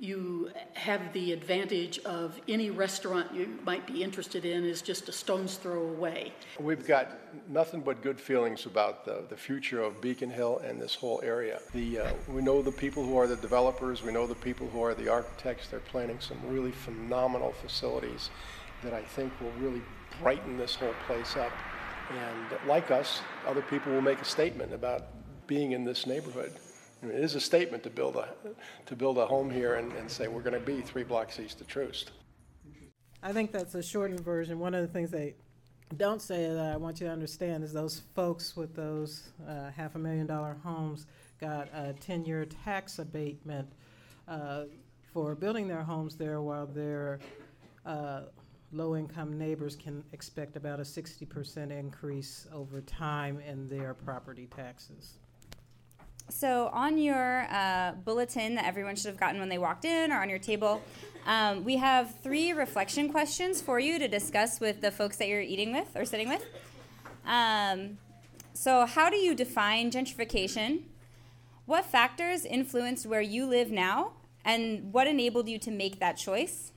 you have the advantage of any restaurant you might be interested in is just a stone's throw away. We've got nothing but good feelings about the, the future of Beacon Hill and this whole area. The, uh, we know the people who are the developers, we know the people who are the architects. They're planning some really phenomenal facilities that I think will really brighten this whole place up. And like us, other people will make a statement about being in this neighborhood. It is a statement to build a, to build a home here and, and say we're going to be three blocks east of Troost. I think that's a shortened version. One of the things they don't say that I want you to understand is those folks with those uh, half a million dollar homes got a 10 year tax abatement uh, for building their homes there while their uh, low income neighbors can expect about a 60% increase over time in their property taxes. So, on your uh, bulletin that everyone should have gotten when they walked in or on your table, um, we have three reflection questions for you to discuss with the folks that you're eating with or sitting with. Um, so, how do you define gentrification? What factors influenced where you live now? And what enabled you to make that choice?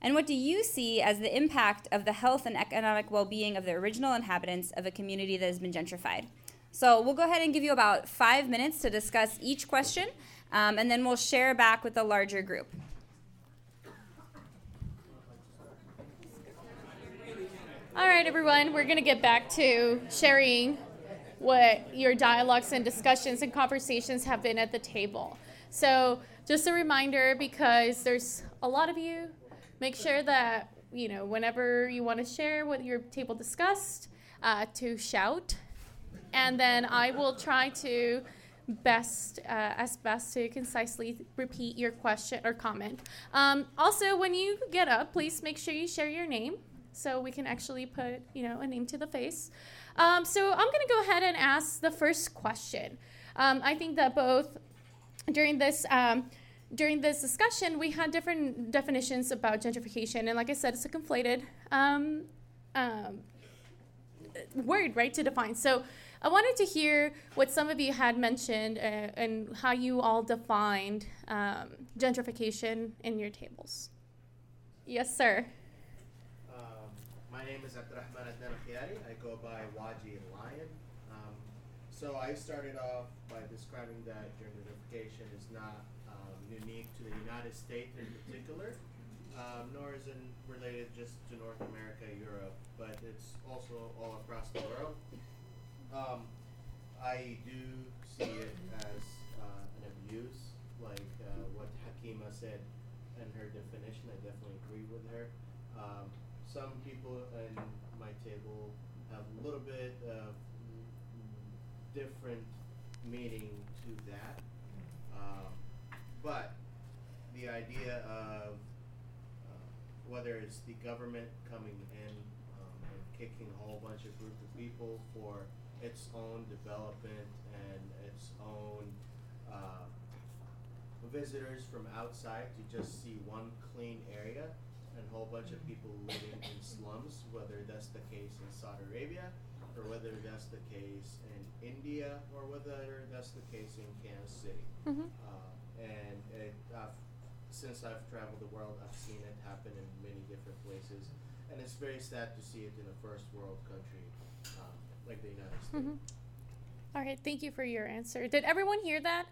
And what do you see as the impact of the health and economic well being of the original inhabitants of a community that has been gentrified? So we'll go ahead and give you about five minutes to discuss each question, um, and then we'll share back with the larger group. All right, everyone, we're going to get back to sharing what your dialogues and discussions and conversations have been at the table. So, just a reminder because there's a lot of you, make sure that, you know, whenever you want to share what your table discussed, uh, to shout and then I will try to best uh, as best to concisely repeat your question or comment. Um, also, when you get up, please make sure you share your name so we can actually put you know a name to the face. Um, so I'm going to go ahead and ask the first question. Um, I think that both during this. Um, during this discussion, we had different definitions about gentrification, and like I said, it's a conflated um, um, word, right, to define. So, I wanted to hear what some of you had mentioned uh, and how you all defined um, gentrification in your tables. Yes, sir. Um, my name is Abdurrahman Adnan Khiari. I go by Waji Lion. Um, so I started off by describing that gentrification is not um, unique to the United States in particular, um, nor is it related just to North America, Europe, but it's also all across the world. Um, I do see it as uh, an abuse, like uh, what Hakima said in her definition. I definitely agree with her. Um, some people in my table have a little bit of different meaning to that, um, but the idea of uh, whether it's the government coming in kicking a whole bunch of group of people for its own development and its own uh, visitors from outside to just see one clean area and a whole bunch of people living in slums, whether that's the case in Saudi Arabia or whether that's the case in India or whether that's the case in Kansas City. Mm-hmm. Uh, and it, uh, since I've traveled the world, I've seen it happen in many different places. And it's very sad to see it in a first world country um, like the United States. Mm-hmm. All right, thank you for your answer. Did everyone hear that?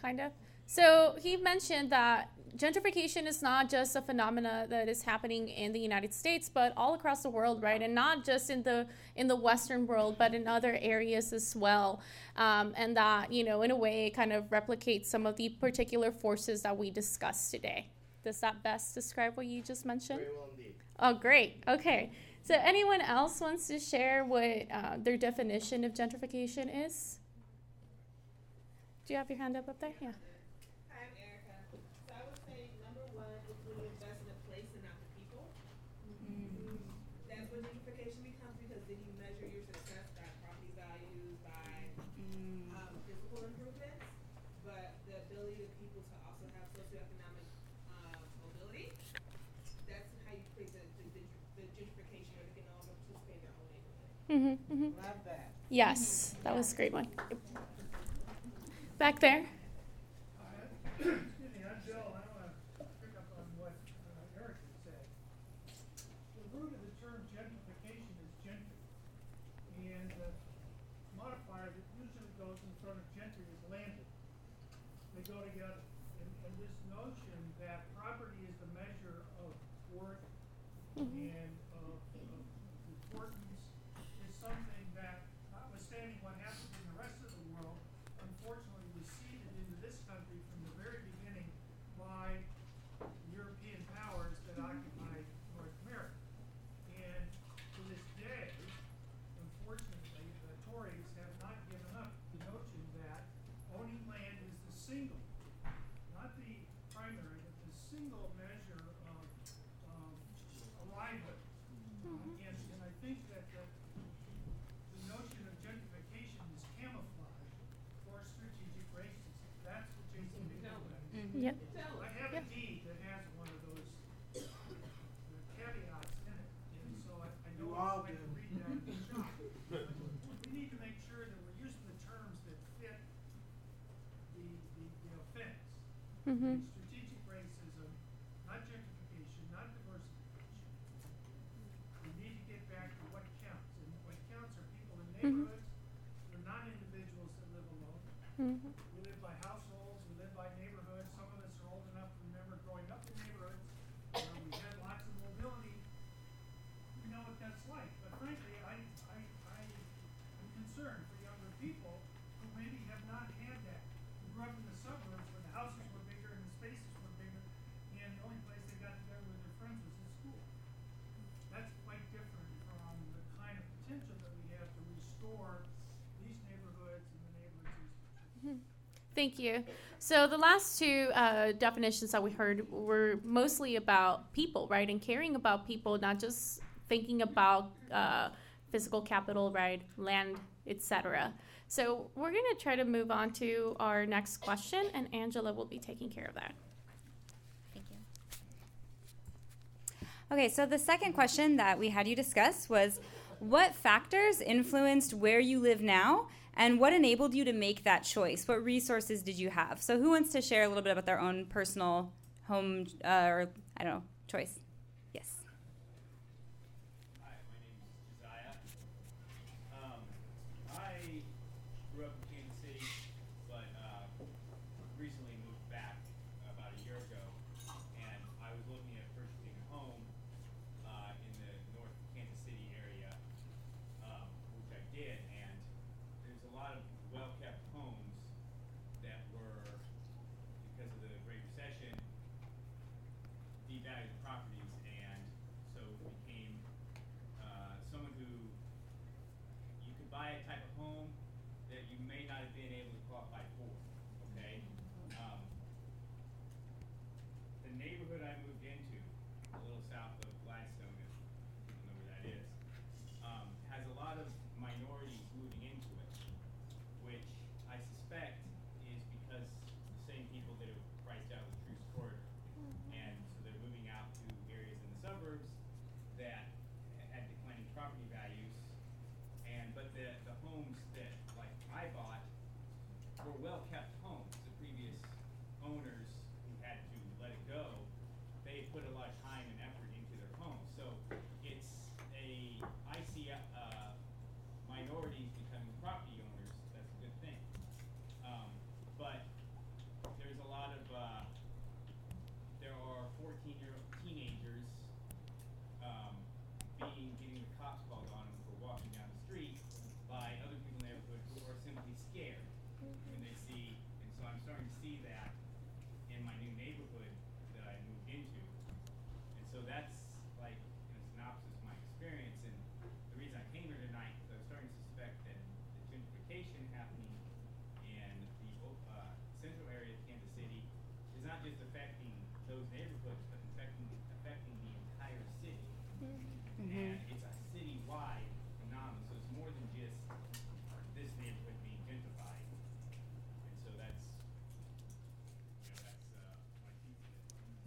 Kind of? So he mentioned that gentrification is not just a phenomena that is happening in the United States, but all across the world, right? And not just in the in the Western world, but in other areas as well. Um, and that you know, in a way, kind of replicates some of the particular forces that we discussed today. Does that best describe what you just mentioned? Very well indeed. Oh, great. Okay. So, anyone else wants to share what uh, their definition of gentrification is? Do you have your hand up up there? Yeah. I'm Erica. So I would say number one is when you invest in a place and not the people. That's when gentrification becomes because then you measure your success by property values, by um, physical improvements, but the ability of people to also have socioeconomic uh, mobility. That's how you create the, the, the, the gentrification or they can all participate in their own neighborhood. Mm-hmm, mm-hmm. Love that. Yes, that was a great one. Back there. Thank you. So the last two uh, definitions that we heard were mostly about people, right, and caring about people, not just thinking about uh, physical capital, right, land, etc. So we're going to try to move on to our next question, and Angela will be taking care of that. Thank you. Okay, so the second question that we had you discuss was what factors influenced where you live now and what enabled you to make that choice? What resources did you have? So, who wants to share a little bit about their own personal home uh, or, I don't know, choice?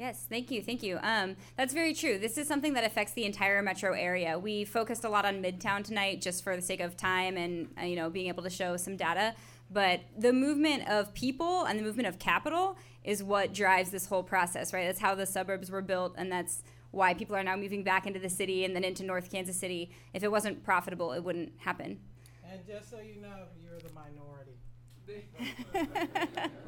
Yes, thank you, thank you. Um, that's very true. This is something that affects the entire metro area. We focused a lot on Midtown tonight, just for the sake of time and uh, you know being able to show some data. But the movement of people and the movement of capital is what drives this whole process, right? That's how the suburbs were built, and that's why people are now moving back into the city and then into North Kansas City. If it wasn't profitable, it wouldn't happen. And just so you know, you're the minority.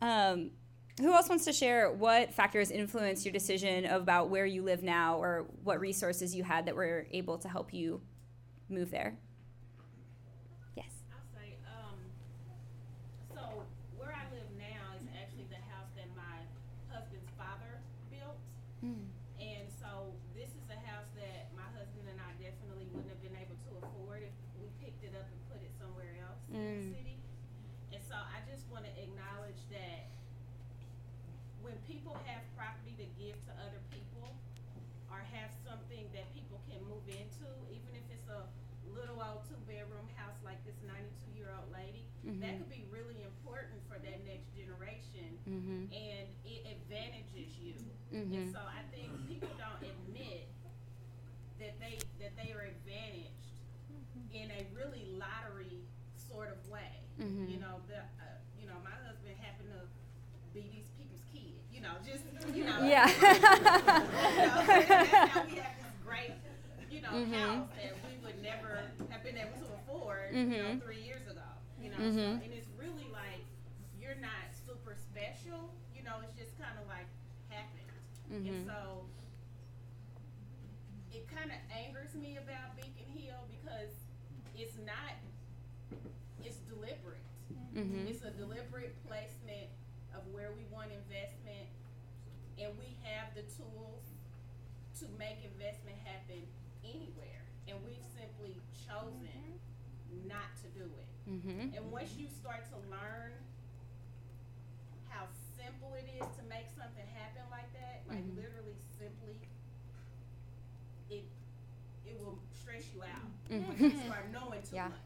Um, who else wants to share what factors influenced your decision about where you live now or what resources you had that were able to help you move there? Yes. I'll say, um, so where I live now is actually the house that my husband's father built. And so this is a house that my husband and I definitely wouldn't have been able to afford if we picked it up and put it somewhere else in Mm. the city. And so I just want to acknowledge that when people have property to give to other people or have something that people can move into, even if it's a little old two bedroom house like this 92 year old lady, that Mhm. could be really important for that next generation Mhm. and it advantages you. Mhm. And so I think people don't admit that they that they are advantaged in a really lottery sort of way. Mhm. You know, the uh, you know, my husband happened to be these people's kid. You know, just you know. Yeah. that's how we have this great, you know, Mhm. house that we would never have been able to afford, you know, Mhm. three years ago. You know, so, and it's really like you're not super special. You know, it's just kind of like happened. Mhm. And so it kind of angers me about Beacon Hill because it's not, it's deliberate. Mhm. It's a deliberate placement of where we want investment, and we have the tools to make investment happen anywhere, and we've simply chosen not to do it. Mhm. And once you start to learn how simple it is to make something happen like that, like Mhm. literally simply, it it will stress you out. Mhm. Once you start knowing too Yeah. much,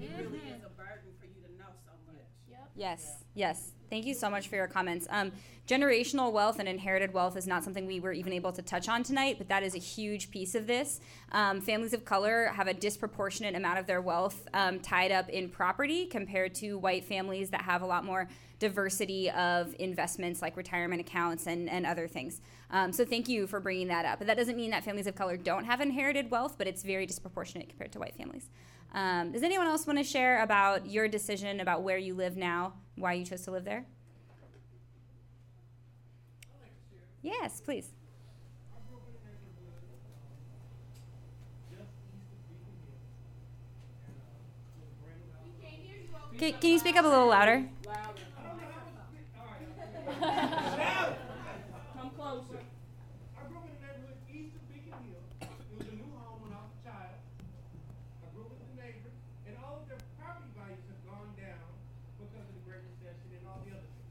it really is a burden for you to know so much. Yep. Yes, yes. Thank you so much for your comments. Um, generational wealth and inherited wealth is not something we were even able to touch on tonight, but that is a huge piece of this. Um, families of color have a disproportionate amount of their wealth um, tied up in property compared to white families that have a lot more diversity of investments like retirement accounts and, and other things. Um, so thank you for bringing that up. But that doesn't mean that families of color don't have inherited wealth, but it's very disproportionate compared to white families. Um, does anyone else want to share about your decision about where you live now, why you chose to live there? Yes, please. Can, can you speak up a little louder? Come closer. I grew up in the neighborhood east of Beacon Hill. It was a new home when I was a child. I grew up with the neighbors, and all of their property values have gone down because of the Great Recession and all the other things.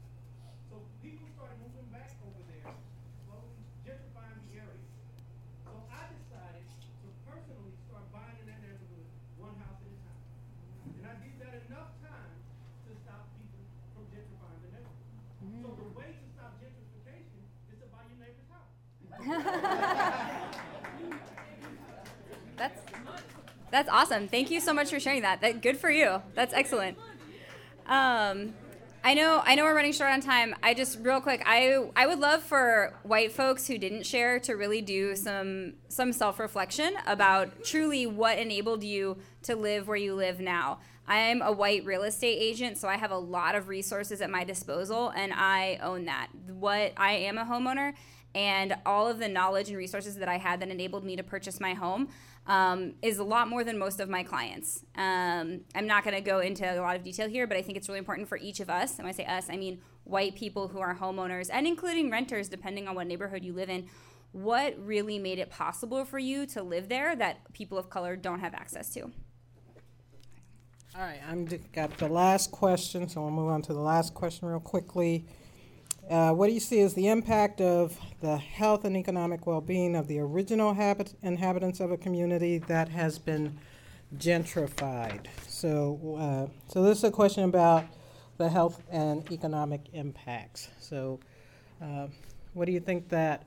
So people started moving back over there, slowly gentrifying the area. So I decided to personally start buying in that neighborhood, one house at a time. And I did that enough times to stop people from gentrifying the neighborhood. So the way to stop gentrification is to buy your neighbor's house. That's that's awesome. Thank you so much for sharing that. That good for you. That's excellent. Um, I know I know we're running short on time. I just real quick, I I would love for white folks who didn't share to really do some some self-reflection about truly what enabled you to live where you live now. I'm a white real estate agent, so I have a lot of resources at my disposal and I own that. What I am a homeowner and all of the knowledge and resources that I had that enabled me to purchase my home um, is a lot more than most of my clients. Um, I'm not going to go into a lot of detail here, but I think it's really important for each of us. And when I say us, I mean white people who are homeowners and including renters, depending on what neighborhood you live in. What really made it possible for you to live there that people of color don't have access to? All right, d- got the last question, so we'll move on to the last question real quickly. Uh, what do you see as the impact of the health and economic well-being of the original habit- inhabitants of a community that has been gentrified? So, uh, so this is a question about the health and economic impacts. So, uh, what do you think that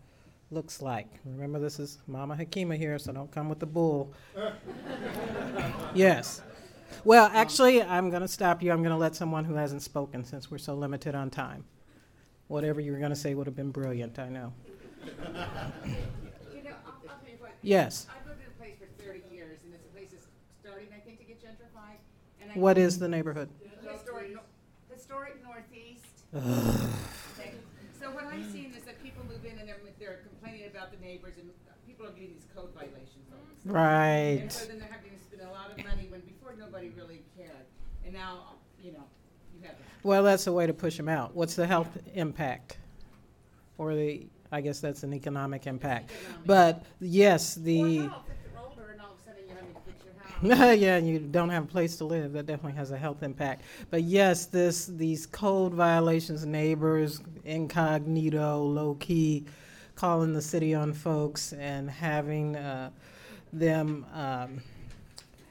looks like? Remember, this is Mama Hakima here, so don't come with the bull. yes. Well, actually, I'm going to stop you. I'm going to let someone who hasn't spoken since we're so limited on time. Whatever you were going to say would have been brilliant, I know. You know, I'll, I'll tell you what. Yes. I've lived in a place for 30 years, and it's a place that's starting, I think, to get gentrified. And I What is the neighborhood? Historic, no- historic Northeast. Okay. So what I'm seeing is that people move in and they're, they're complaining about the neighbors, and people are getting these code violations. all of a sudden. Right. And so then they're having to spend a lot of money when before nobody really cared, and now you know. Well, that's a way to push them out. What's the health impact? Or the, I guess that's an economic impact. But yes, the. Well, no, if you're older and all of a sudden you're having to fix your house. yeah, and you don't have a place to live. That definitely has a health impact. But yes, this these code violations, neighbors incognito, low key, calling the city on folks and having uh, them um,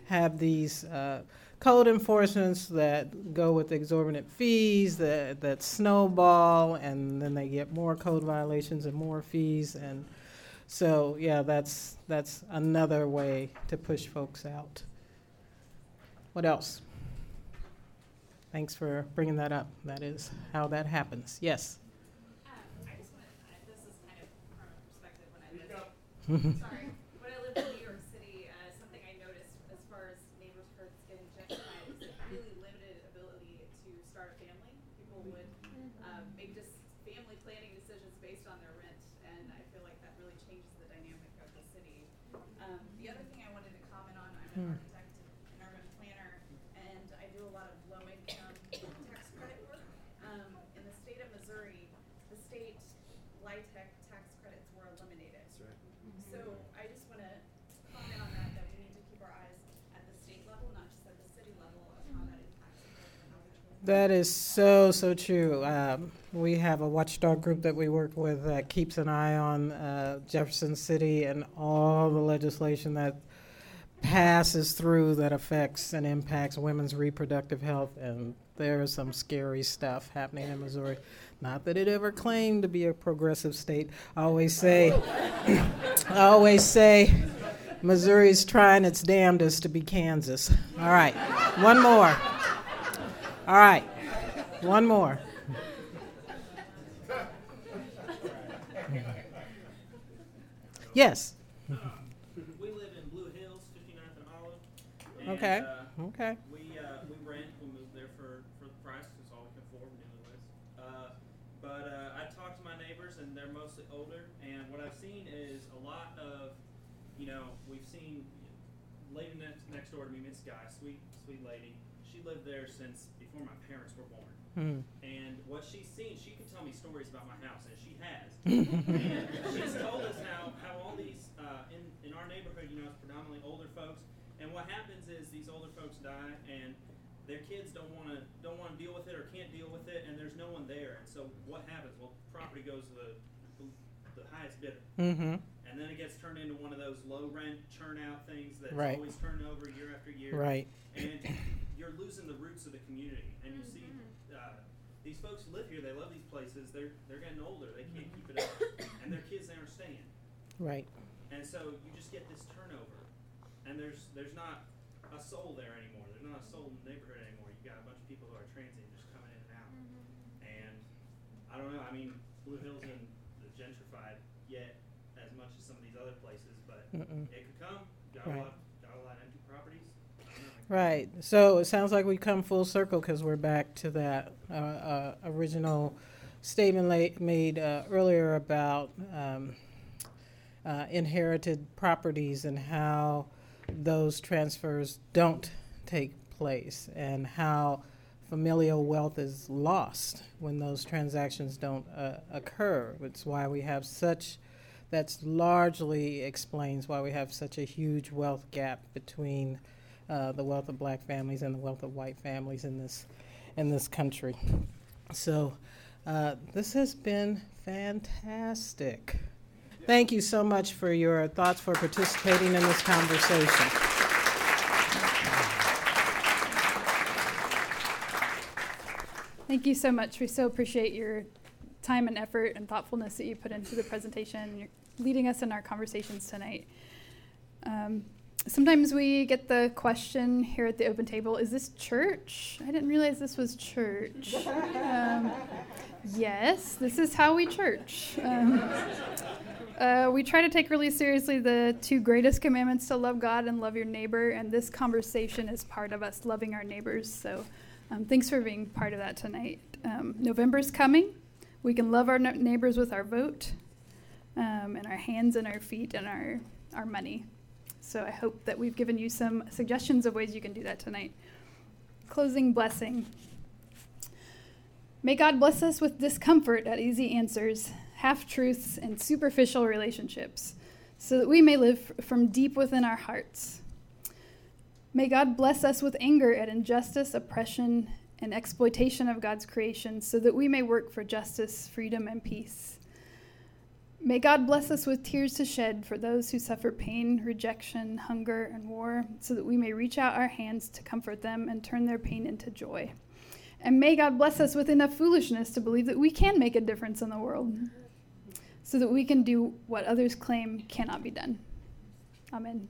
have these uh, code enforcements that go with exorbitant fees that that snowball, and then they get more code violations and more fees and. So yeah, that's that's another way to push folks out. What else? Thanks for bringing that up. That is how that happens. Yes. Um, I just want to, this is kind of from a perspective when I lived, sorry, when I lived in New York City, uh, something I noticed as far as neighborhoods getting gentrified is it really limited ability to start a family. People would, um, make just family planning decisions based on their rent, and I feel like that really changes the dynamic of the city. Um, the other thing I wanted to comment on, I'm an Hmm. architect, an urban planner, and I do a lot of low-income tax credit work. Um, in the state of Missouri, the state LIHTC tax credits were eliminated. So I just want to comment on that, that we need to keep our eyes at the state level, not just at the city level, of how that impacts the housing. That is so so true. Um, we have a watchdog group that we work with that keeps an eye on uh, Jefferson City and all the legislation that passes through that affects and impacts women's reproductive health. And there is some scary stuff happening in Missouri. Not that it ever claimed to be a progressive state. I always say, I always say, Missouri's trying its damnedest to be Kansas. All right, one more. All right, one more. Yes. We live in Blue Hills, 59th and Olive. And, Okay, uh, okay. We, uh, we rent, we moved there for, for the price, it's all we can afford, newlyweds. Uh, but, uh, I talked to my neighbors and they're mostly older, and what I've seen is a lot of, you know, we've seen lady next, next door to me, Miss Guy, sweet, sweet lady. She lived there since before my parents were born. Hmm. And what she's seen, she could tell me stories about my house, and she has. and she's told us how, how all these, uh, in, in our neighborhood, you know, it's predominantly older folks. And what happens is these older folks die, and their kids don't want to don't want to deal with it or can't deal with it, and there's no one there. And so what happens? Well, property goes to the the highest bidder. Mhm. And then it gets turned into one of those low rent churn out things that's Right. always turned over year after year. Right. And you're losing the roots of the community. And you see mm-hmm. uh, these folks who live here, they love these places. They're they're getting older. They can't mm-hmm. keep it up. And their kids they aren't staying. Right. And so you just get this turnover. And there's there's not a soul there anymore. There's not a soul in the neighborhood anymore. You got a bunch of people who are transient just coming in and out. Mm-hmm. And I don't know, I mean, Blue Hills isn't gentrified yet as much as some of these other places, but Mm-mm. it could come. Got Right. a lot a lot of empty properties. I don't know. Right. So it sounds like we come full circle because we're back to that uh, uh, original statement la- made uh, earlier about um, uh, inherited properties and how those transfers don't take place and how familial wealth is lost when those transactions don't uh, occur. It's why we have such that's largely explains why we have such a huge wealth gap between uh, the wealth of black families and the wealth of white families in this in this country. So, Uh, this has been fantastic. Thank you so much for your thoughts, for participating in this conversation. Thank you so much. We so appreciate your time and effort and thoughtfulness that you put into the presentation. You're leading us in our conversations tonight. Um, sometimes we get the question here at the open table is this church? I didn't realize this was church. Um, yes, this is how we church. Um, uh, we try to take really seriously the two greatest commandments to love God and love your neighbor, and this conversation is part of us loving our neighbors. So um, thanks for being part of that tonight. Um, November's coming. We can love our neighbors with our vote um, and our hands and our feet and our, our money. So I hope that we've given you some suggestions of ways you can do that tonight. Closing blessing. May God bless us with discomfort at easy answers, half truths, and superficial relationships, so that we may live from deep within our hearts. May God bless us with anger at injustice, oppression, and exploitation of God's creation, so that we may work for justice, freedom, and peace. May God bless us with tears to shed for those who suffer pain, rejection, hunger, and war, so that we may reach out our hands to comfort them and turn their pain into joy. And may God bless us with enough foolishness to believe that we can make a difference in the world, so that we can do what others claim cannot be done. Amen.